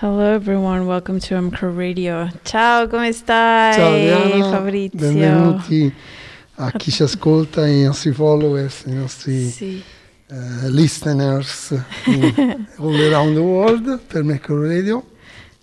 Hello everyone, welcome to MCR Radio. Ciao, come stai? Ciao Diana, Fabrizio. benvenuti a chi ci ascolta, i nostri followers, i nostri Sì. eh, listeners all around the world per Mercury Radio.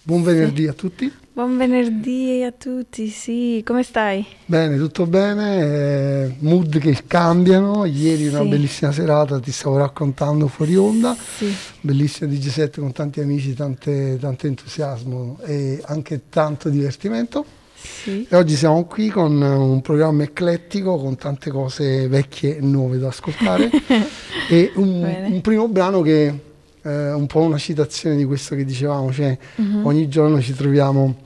Buon venerdì a tutti. Buon venerdì a tutti, sì. Come stai? Bene, tutto bene, eh, mood che cambiano, ieri una Sì. bellissima serata, ti stavo raccontando fuori onda, Sì. bellissima DJ7 con tanti amici, tante- tanto entusiasmo e anche tanto divertimento. Sì. E oggi siamo qui con un programma eclettico con tante cose vecchie e nuove da ascoltare e un, un primo brano che è un po' una citazione di questo che dicevamo, cioè Mhm. ogni giorno ci troviamo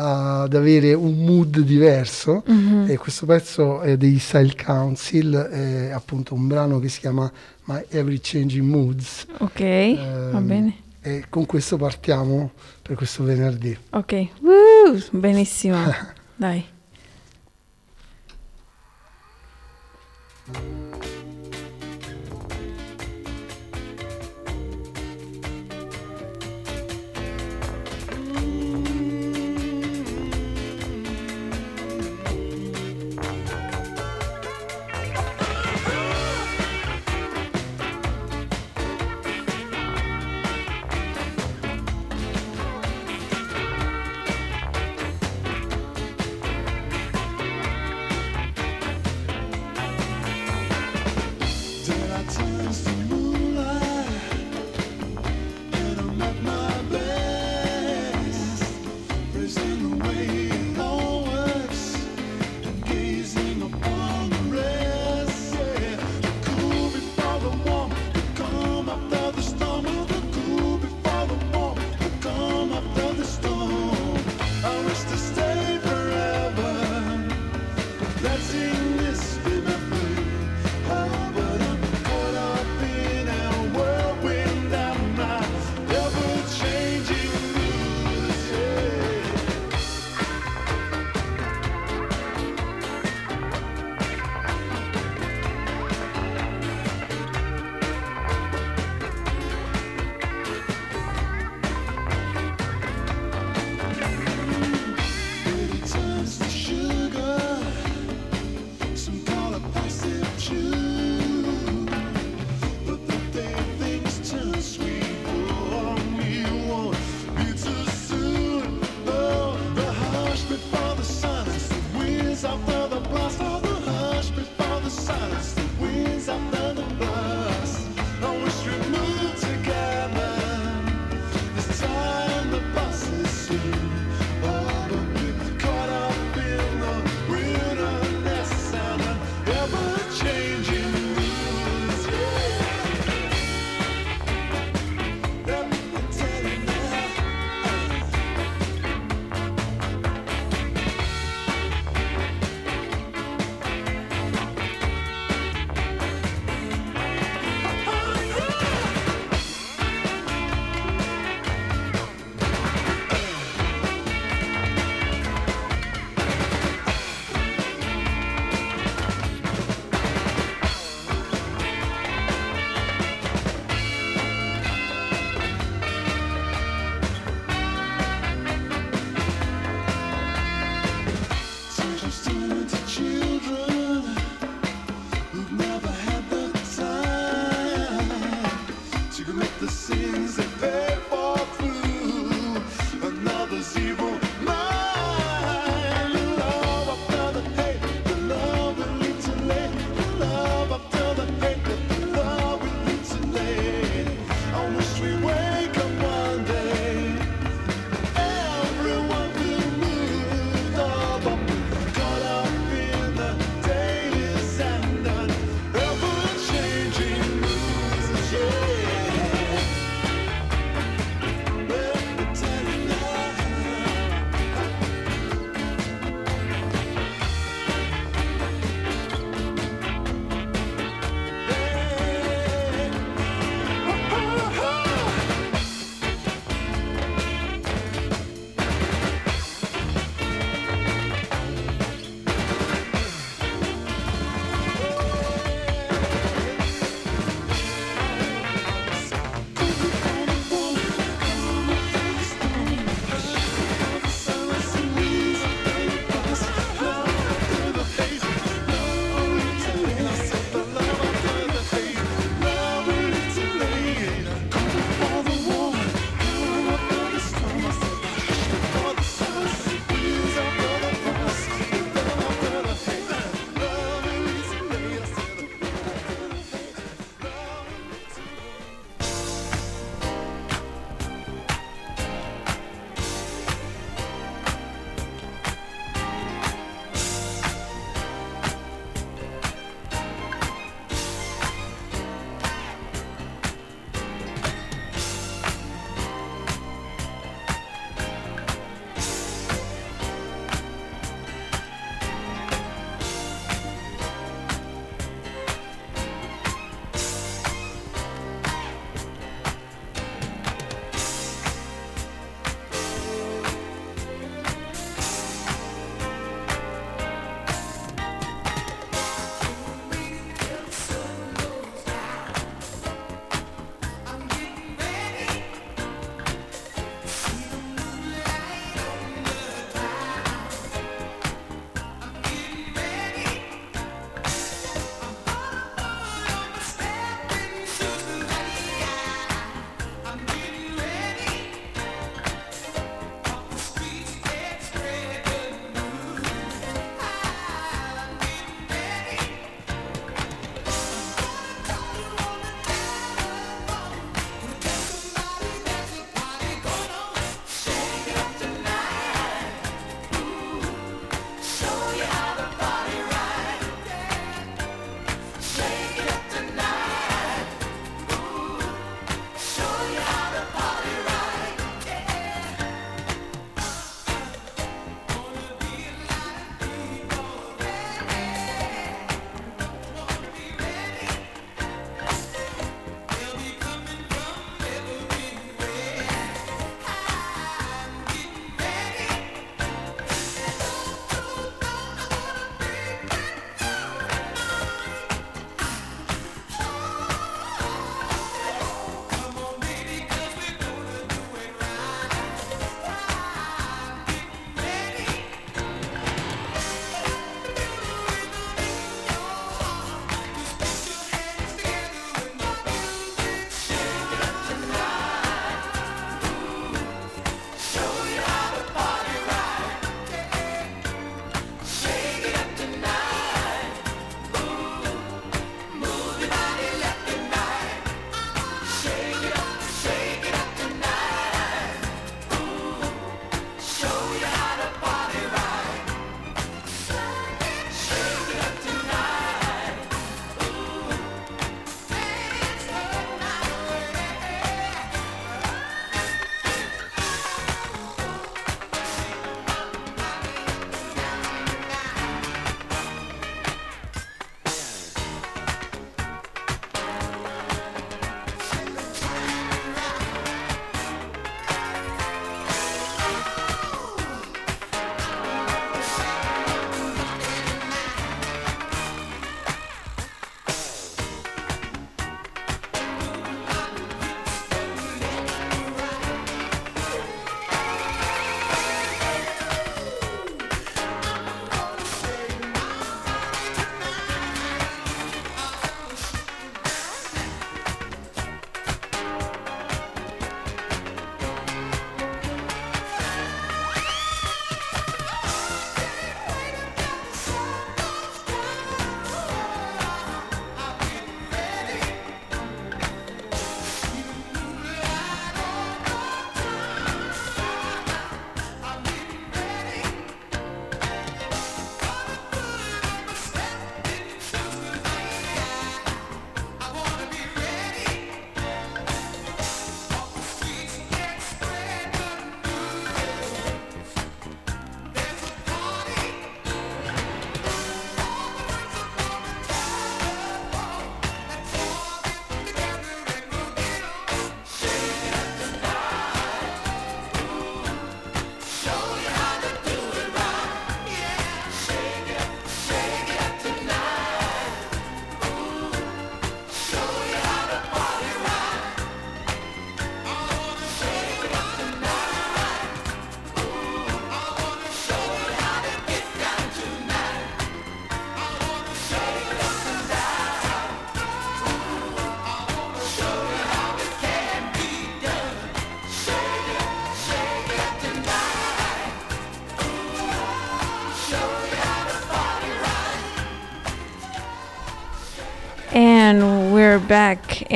ad avere un mood diverso Mhm. e questo pezzo è dei Style Council, è appunto un brano che si chiama My Every Changing Moods Ok, Ehm, va bene. e con questo partiamo per questo venerdì. Ok, Woo! benissimo. Dai.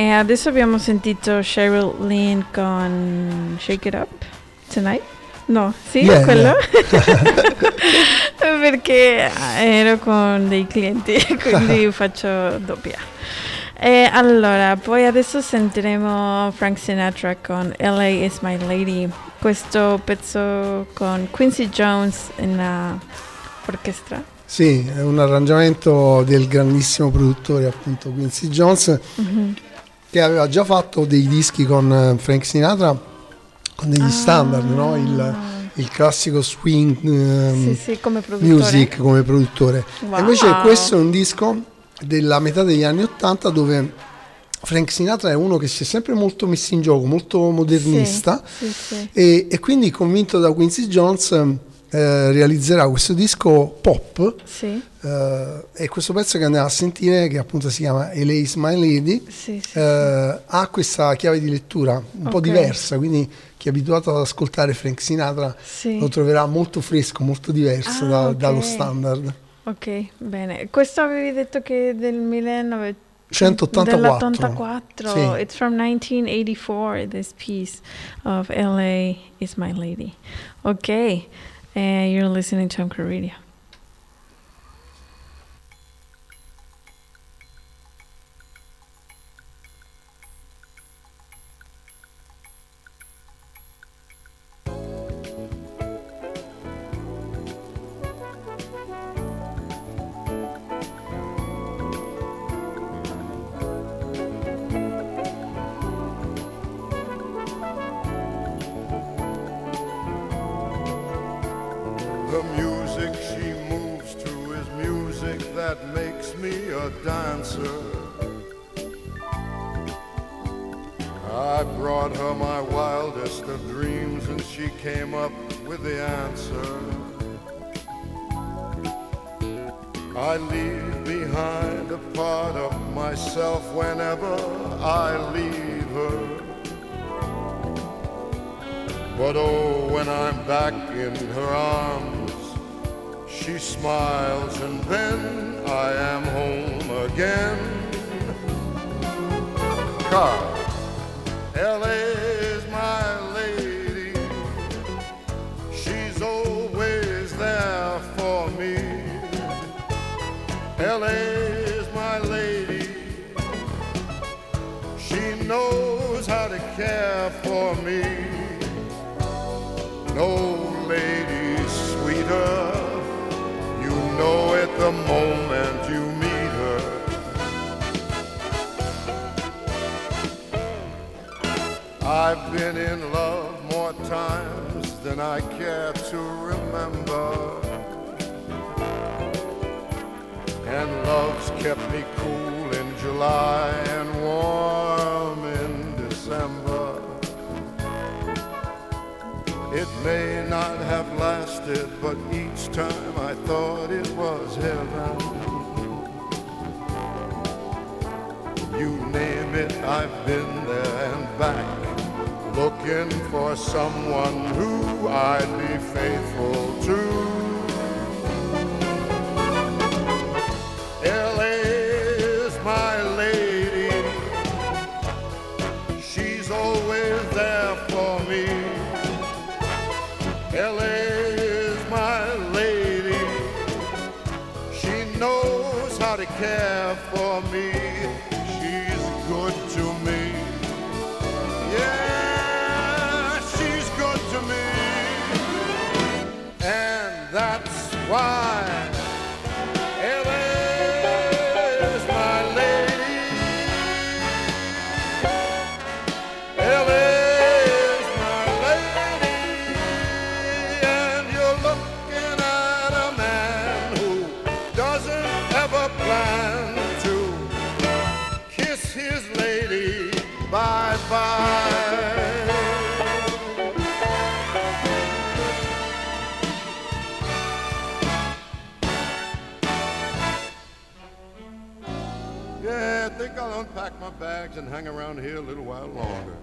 E adesso abbiamo sentito Cheryl Lynn con Shake It Up Tonight. No, sì, Yeah, quello. Perché ero con dei clienti, quindi faccio doppia. E allora, poi adesso sentiremo Frank Sinatra con LA is My Lady. Questo pezzo con Quincy Jones in uh, orchestra. Sì, è un arrangiamento del grandissimo produttore appunto Quincy Jones Mhm. Che aveva già fatto dei dischi con eh, Frank Sinatra con degli Ah. standard, no? il, il classico swing ehm, Sì, sì, come music come produttore. Wow. E invece questo è un disco della metà degli anni 80 dove Frank Sinatra è uno che si è sempre molto messo in gioco, molto modernista Sì, sì. e, e quindi convinto da Quincy Jones eh, realizzerà questo disco pop Sì, eh, e questo pezzo che andiamo a sentire che appunto si chiama Elise My Lady sì, sì. eh, ha questa chiave di lettura un po' Ok. diversa quindi chi è abituato ad ascoltare Frank Sinatra lo troverà molto fresco, molto diverso Ah, da- ok. dallo standard. Ok, bene. Questo avevi detto che è del 1984. 184. Dell'84. Sì. It's from 1984, this piece of LA is my lady. Ok, and you're listening to Anchor Radio. May not have lasted, but each time I thought it was heaven. You name it, I've been there and back, looking for someone who I'd be faithful to. Care for me. Bags and hang around here a little while longer.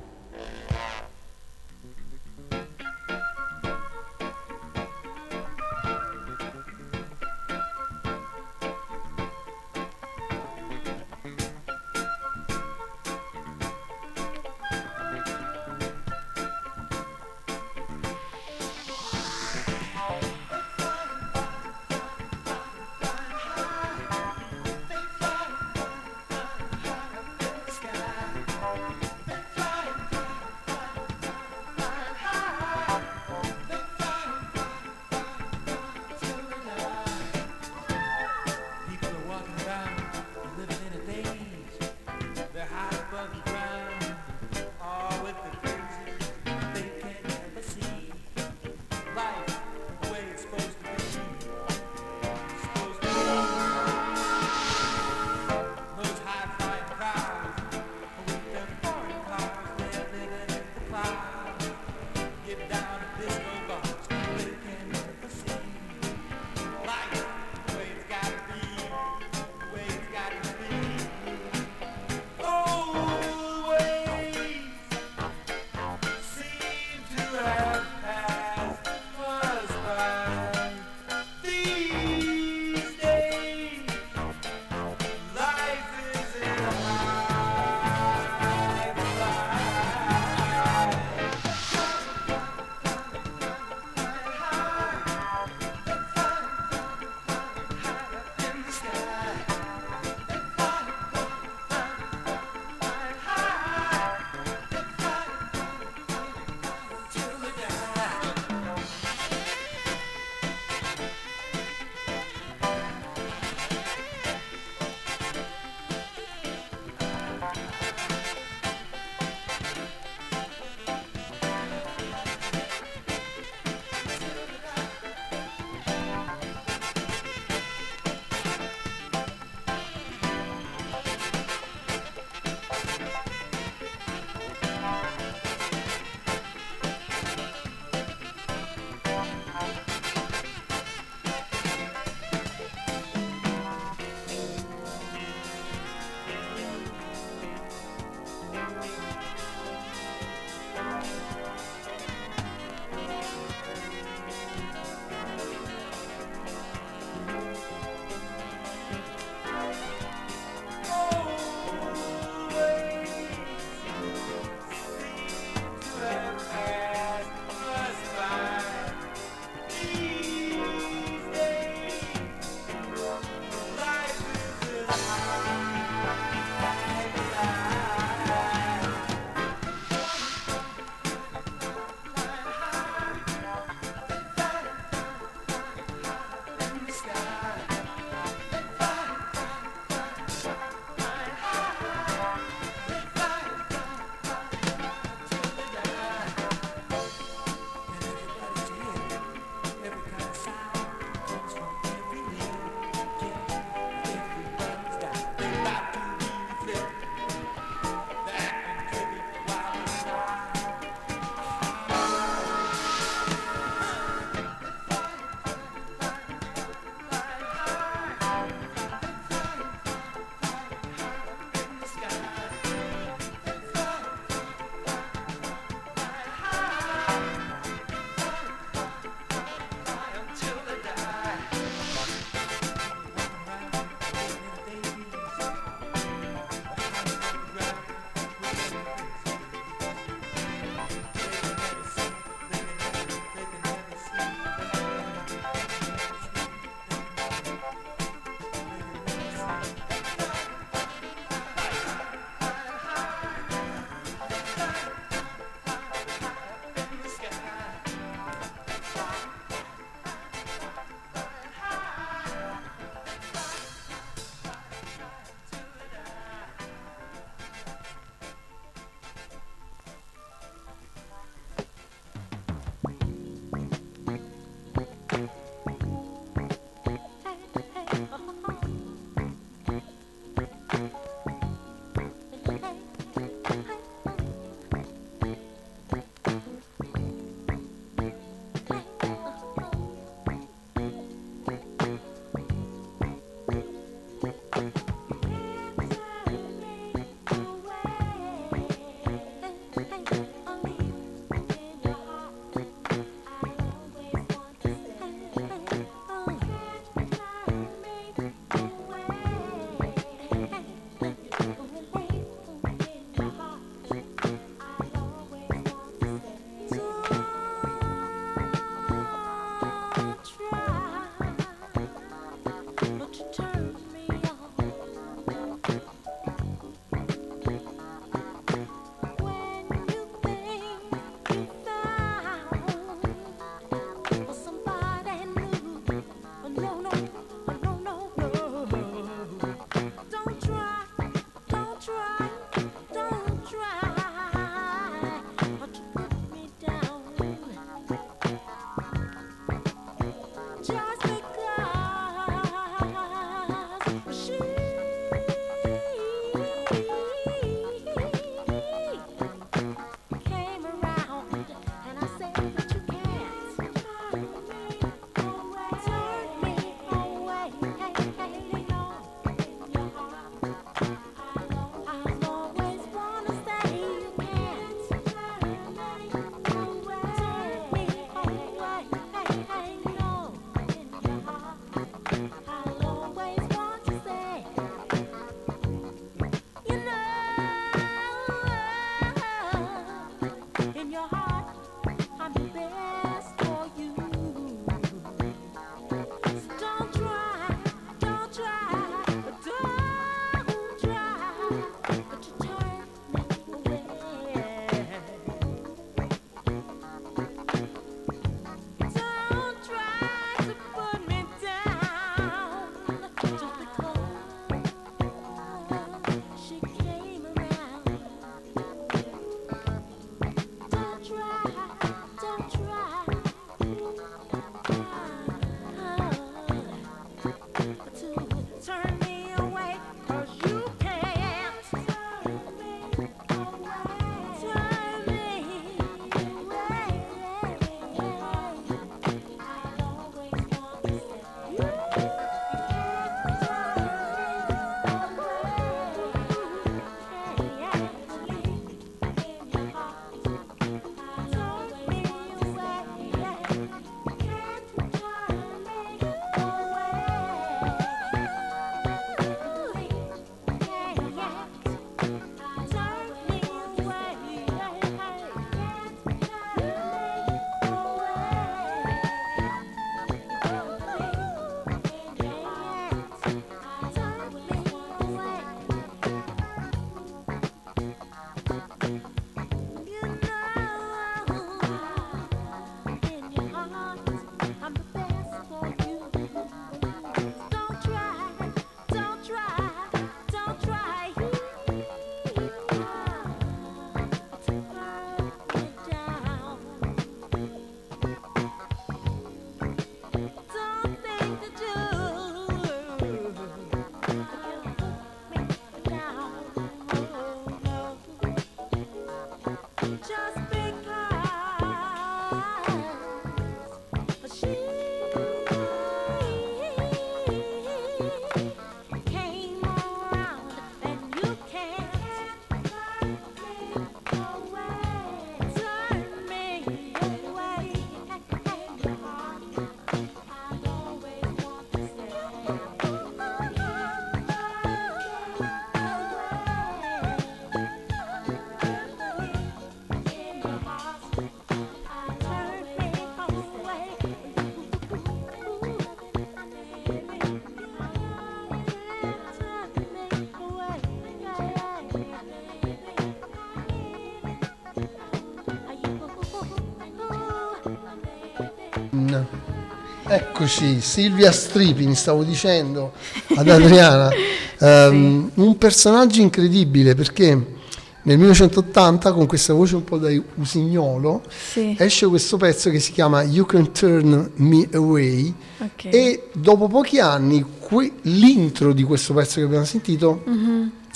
Eccoci, Silvia Stripini, stavo dicendo ad Adriana, um, un personaggio incredibile perché nel 1980 con questa voce un po' da usignolo Sì. esce questo pezzo che si chiama You Can Turn Me Away Ok. e dopo pochi anni que- l'intro di questo pezzo che abbiamo sentito Mhm.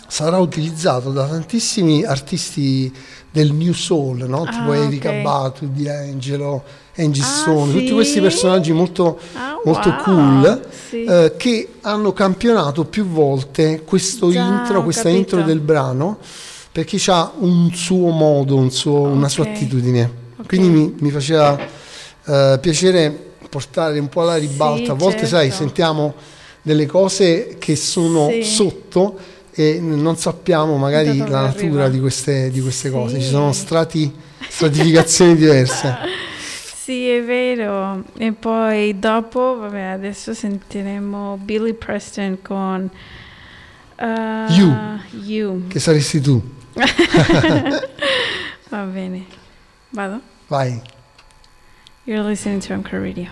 Sarà utilizzato da tantissimi artisti del New Soul, no? tipo Ah, Erika ok. Batu, D'Angelo, Angie Ah, Stone, tutti sì? questi personaggi molto, Ah, molto wow. cool Sì. eh, che hanno campionato più volte questo Già, intro, questa capito. intro del brano perché ha un suo modo, un suo- una sua attitudine. Ok. Quindi mi, mi faceva eh, piacere portare un po' alla ribalta. Sì, A volte, sai, certo. sentiamo delle cose che sono sotto e non sappiamo magari la natura arriva. di queste, di queste cose. Ci Sì. sono strati, stratificazioni diverse. Sì, è vero. E poi dopo, vabbè, adesso sentiremo Billy Preston con uh, You. You. Che saresti tu. Va bene. Vado? Vai. You're listening to MK Radio.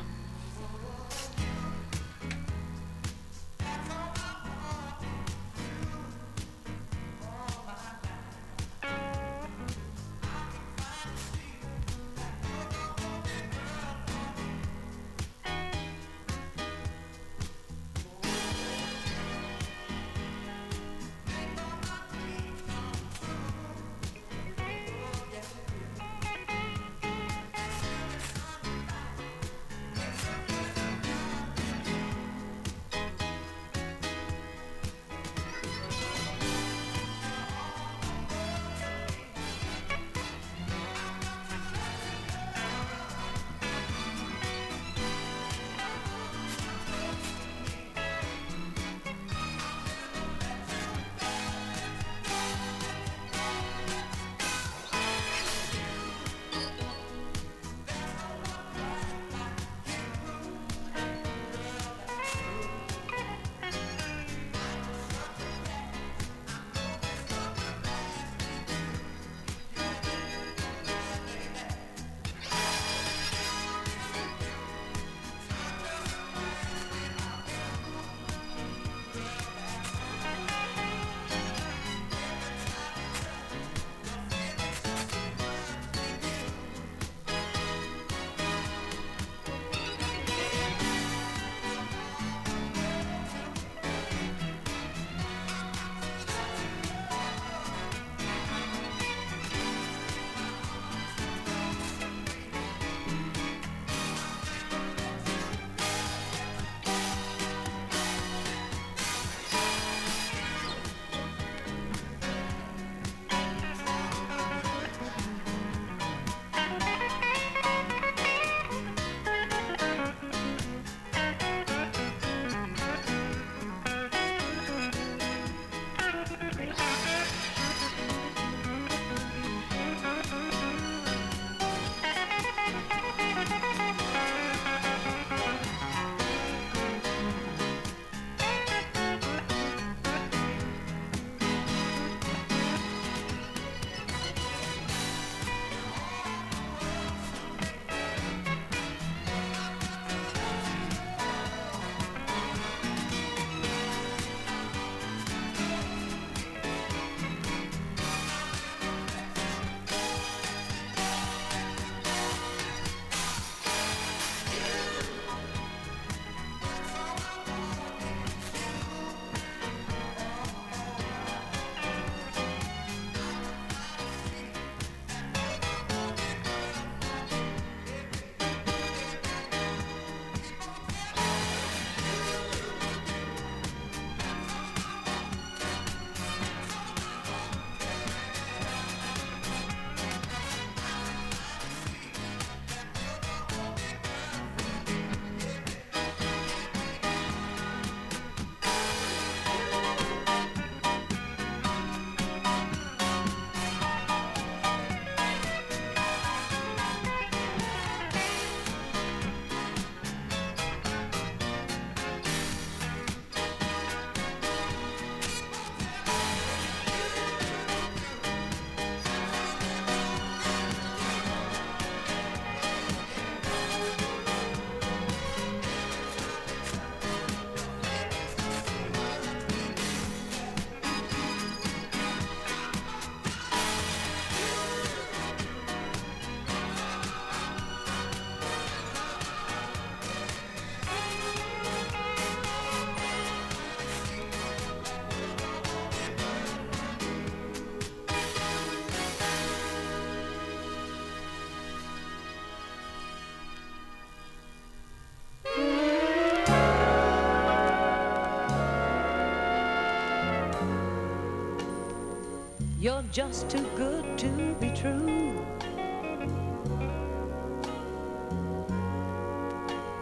Just too good to be true.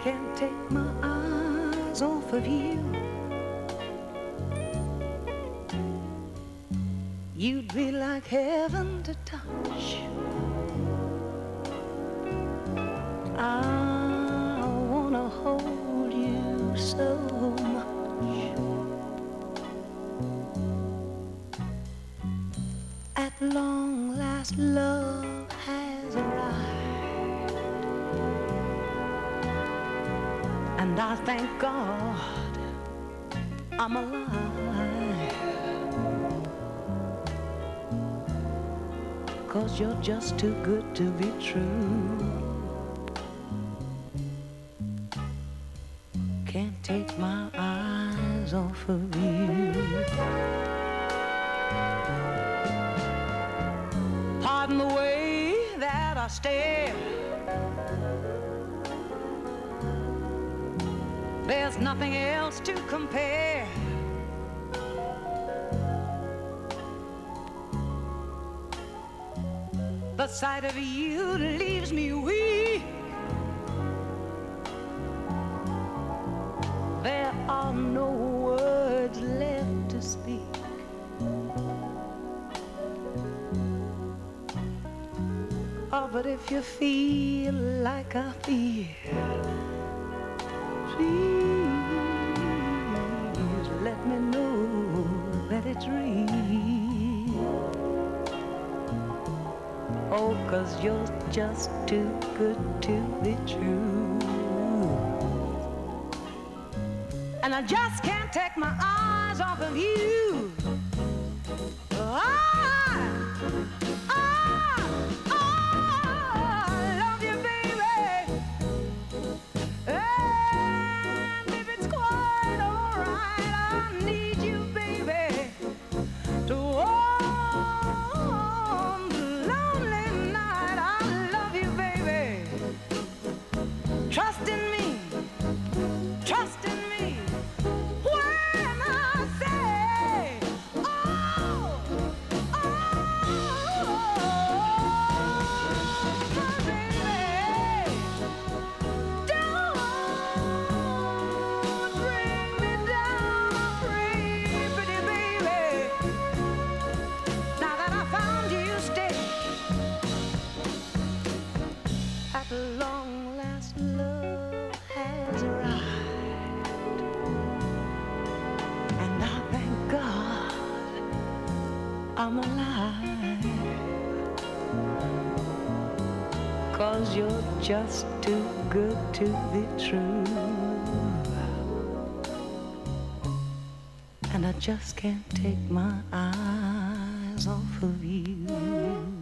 Can't take my eyes off of you. You'd be like heaven I thank God I'm alive. Cause you're just too good to be true. Can't take my eyes off of you. Pardon the way that I stare. Nothing else to compare. The sight of you leaves me weak. There are no words left to speak. Oh, but if you feel like I feel, real. Oh, cause you're just too good to be true. And I just can't take my eyes off of you. Just too good to be true. And I just can't take my eyes off of you.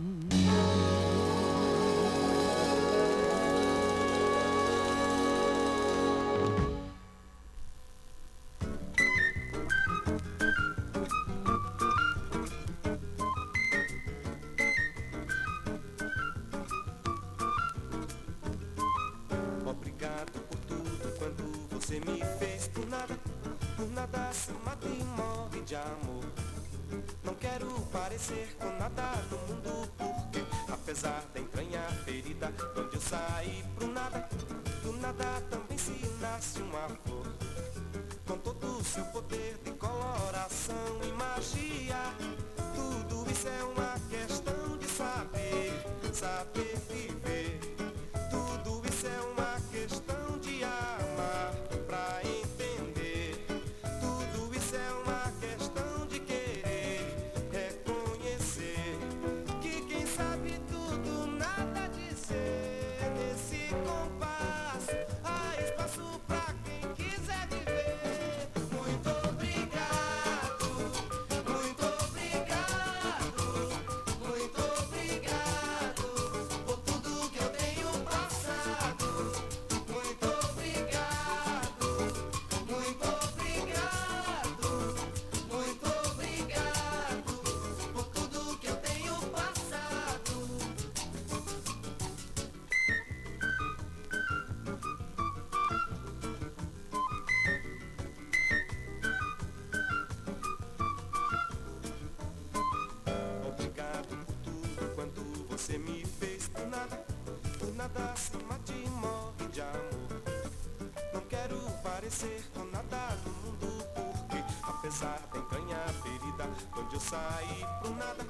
pesar, tem canha ferida. Onde eu saí pro nada,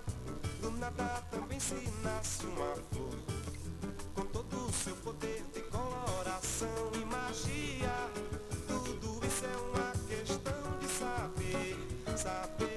do nada também se nasce uma flor. Com todo o seu poder de coloração e magia, tudo isso é uma questão de saber, saber.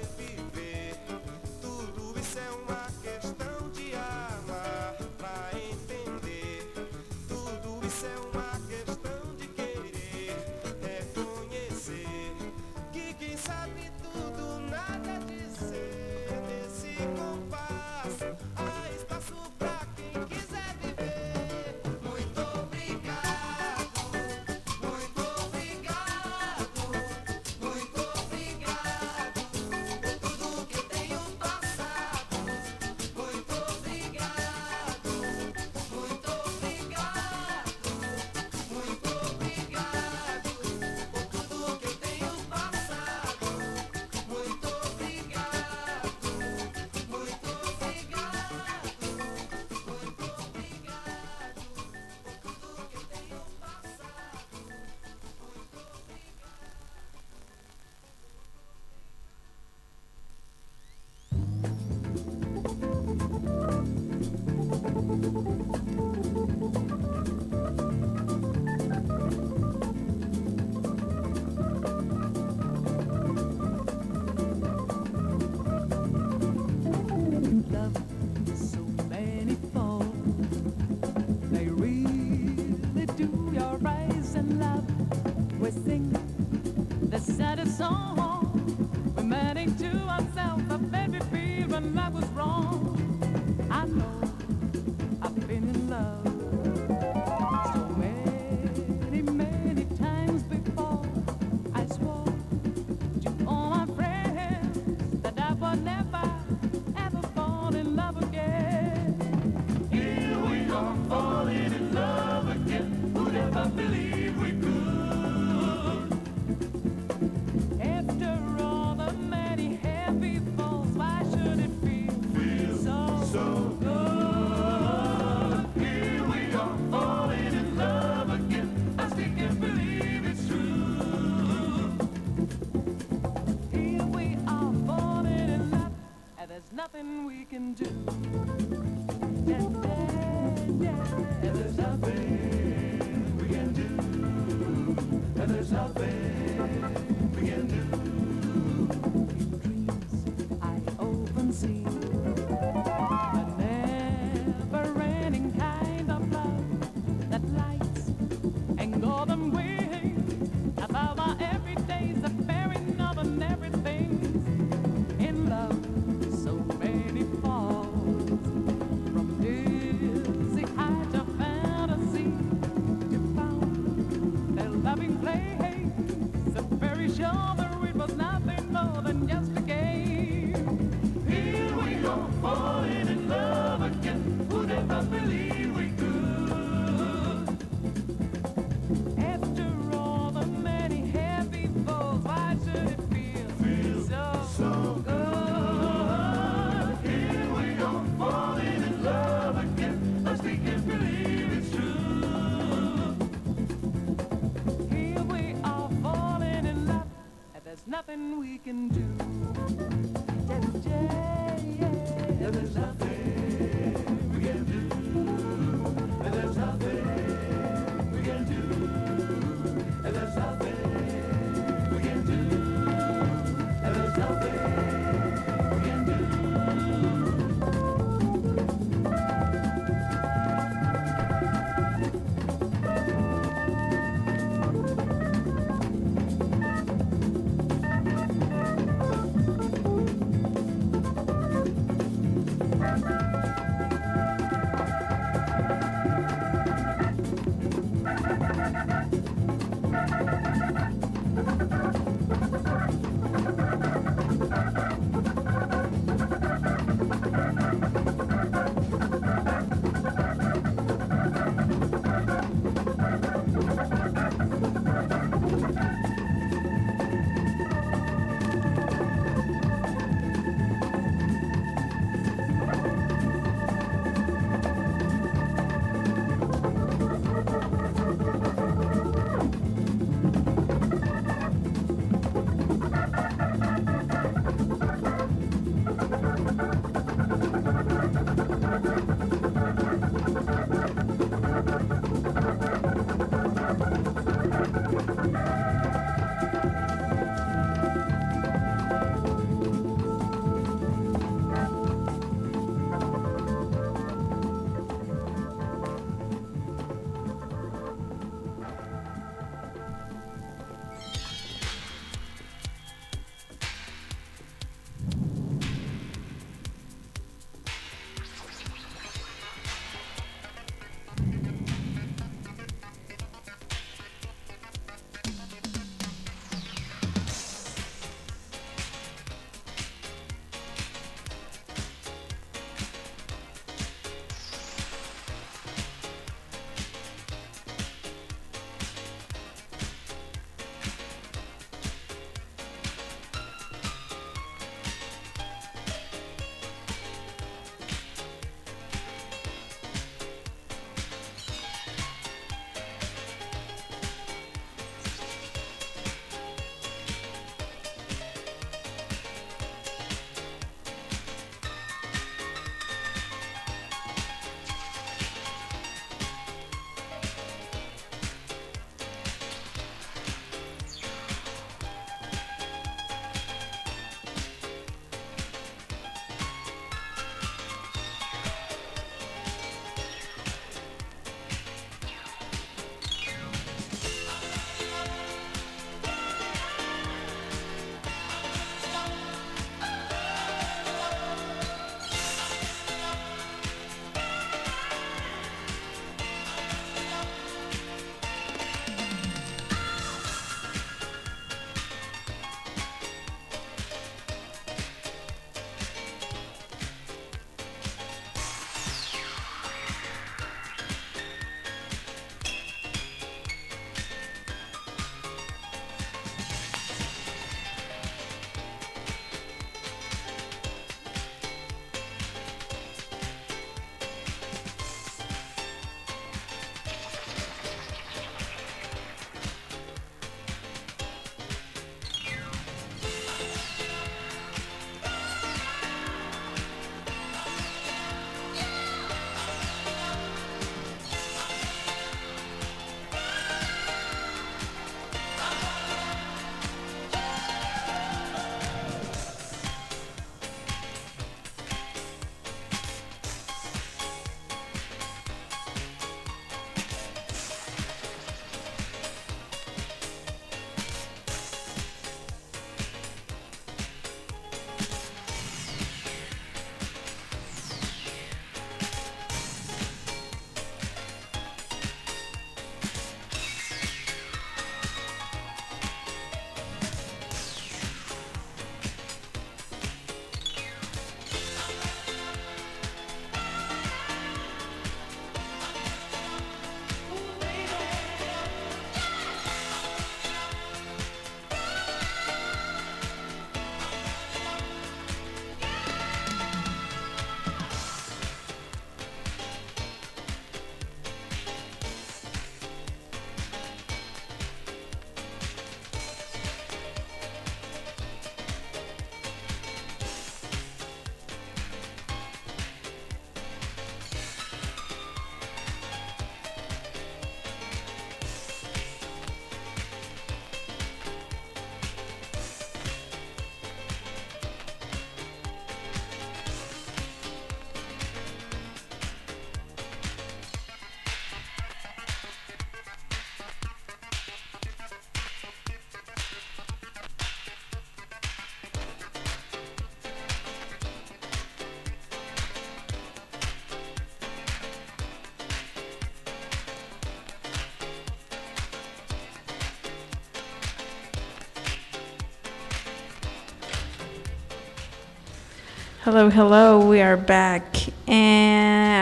Hello, hello, we are back. E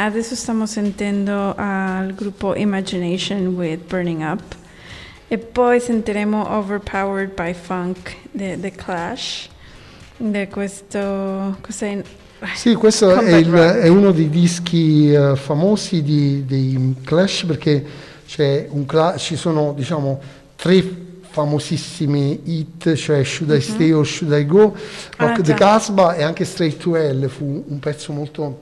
adesso stiamo sentendo al gruppo Imagination with Burning Up. E poi sentiremo Overpowered by Funk, The, The Clash. Di questo. Cos'è? Sì, questo è, il- è uno dei dischi eh, famosi di- dei Clash perché c'è un cla- ci sono diciamo tre famosissimi hit, cioè Should I Stay or Should I Go, Rock Ah, the. Casbah e anche Straight to Hell fu un pezzo molto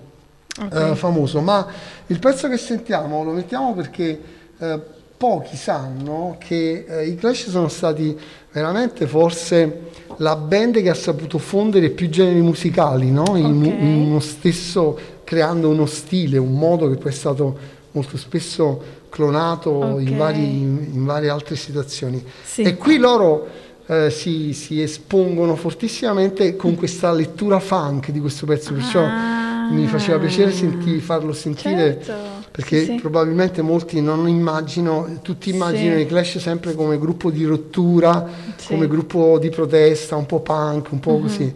eh, famoso, ma il pezzo che sentiamo lo mettiamo perché eh, pochi sanno che eh, i Clash sono stati veramente forse la band che ha saputo fondere più generi musicali no? in, Ok. in uno stesso, creando uno stile, un modo che poi è stato molto spesso clonato in, Ok. vari- in- in varie altre situazioni. Sì. E qui loro eh, si, si espongono fortissimamente con questa lettura funk di questo pezzo, perciò Ah. mi faceva piacere senti- farlo sentire Certo, perché sì, probabilmente molti non immagino, tutti immaginano Sì. i Clash sempre come gruppo di rottura, come gruppo di protesta, un po' punk, un po' Mhm. così.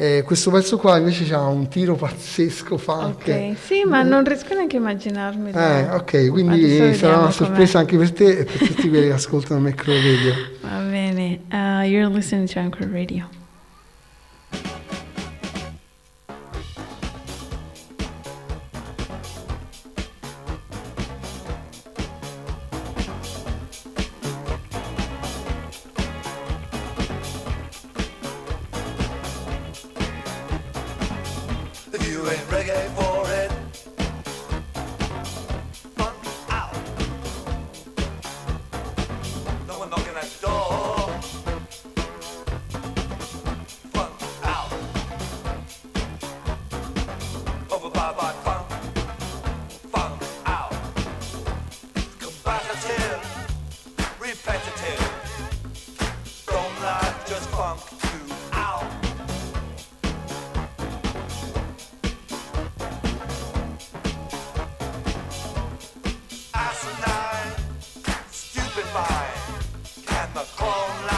Eh, questo pezzo qua invece ha un tiro pazzesco funk. Ok, sì, ma non riesco neanche a immaginarmi. Eh, ok, quindi sarà una sorpresa anche per te e per tutti quelli che ascoltano Macro Radio. Va bene, uh, you're listening to Anchor Radio. The chrome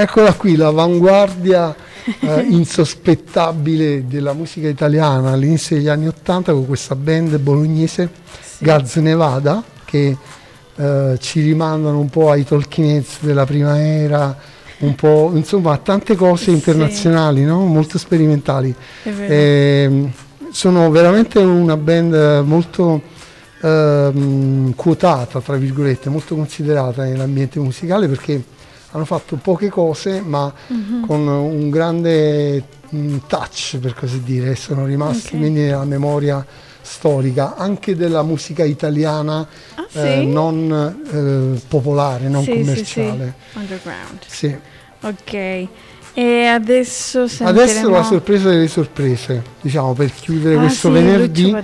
Eccola qui, l'avanguardia eh, insospettabile della musica italiana all'inizio degli anni Ottanta con questa band bolognese Gaz Nevada che eh, ci rimandano un po' ai Heads della prima era, un po' insomma a tante cose Sì. internazionali, no? molto sperimentali. Ehm, sono veramente una band molto ehm, quotata, tra virgolette, molto considerata nell'ambiente musicale perché hanno fatto poche cose ma Mhm. con un grande mm, touch per così dire, sono rimasti Ok. quindi nella memoria storica anche della musica italiana Ah, eh, sì? non eh, popolare, non sì, commerciale. sì. Underground. Sì. Ok. E adesso sentiremo... Adesso la sorpresa delle sorprese, diciamo per chiudere Ah, questo sì, venerdì.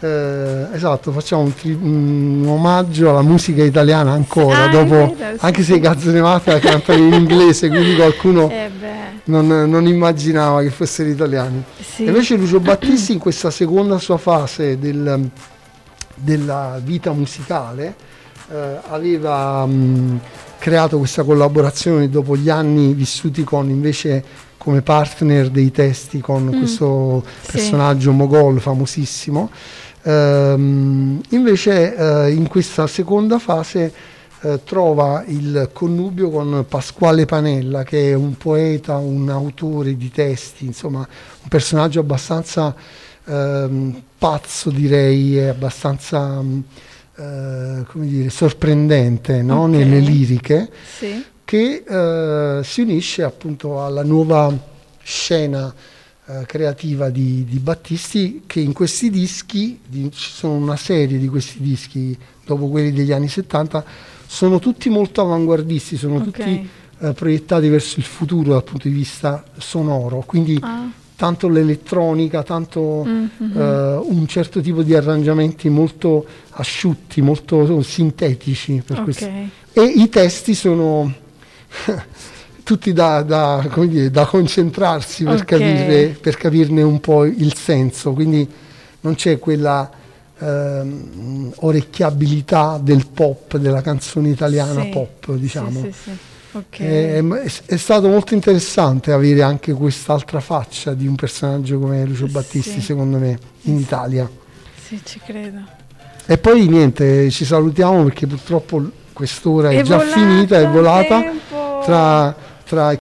Eh, esatto, facciamo un, tri- un omaggio alla musica italiana ancora, Ah, dopo, vero, sì. anche se i Gazzonevate la cantano in inglese, quindi qualcuno Eh non, non immaginava che fossero italiani. sì. Invece Lucio Battisti in questa seconda sua fase del- della vita musicale eh, aveva mh, creato questa collaborazione dopo gli anni vissuti con invece come partner dei testi con questo sì. personaggio mogol famosissimo. Ehm, invece eh, in questa seconda fase eh, trova il connubio con Pasquale Panella, che è un poeta, un autore di testi, insomma, un personaggio abbastanza ehm, pazzo, direi, abbastanza mm, eh, come dire, sorprendente no? Ok. nelle liriche Sì. che eh, si unisce appunto alla nuova scena eh, creativa di, di Battisti che in questi dischi, di- ci sono una serie di questi dischi dopo quelli degli anni 70, sono tutti molto avanguardisti, sono Ok. tutti eh, proiettati verso il futuro dal punto di vista sonoro, quindi Ah. Tanto l'elettronica, tanto Mhm. eh, un certo tipo di arrangiamenti molto asciutti, molto sintetici per questo Ok. e i testi sono tutti da, da, dire, da concentrarsi per, Ok. capire, per capirne un po' il senso, quindi non c'è quella ehm, orecchiabilità del pop, della canzone italiana Sì. pop, diciamo. Sì, sì, sì. Ok. È, è stato molto interessante avere anche quest'altra faccia di un personaggio come Lucio Battisti, Sì. secondo me, in Italia. Sì, ci credo. E poi niente, ci salutiamo perché purtroppo quest'ora è, È già finita, è volata tra, tra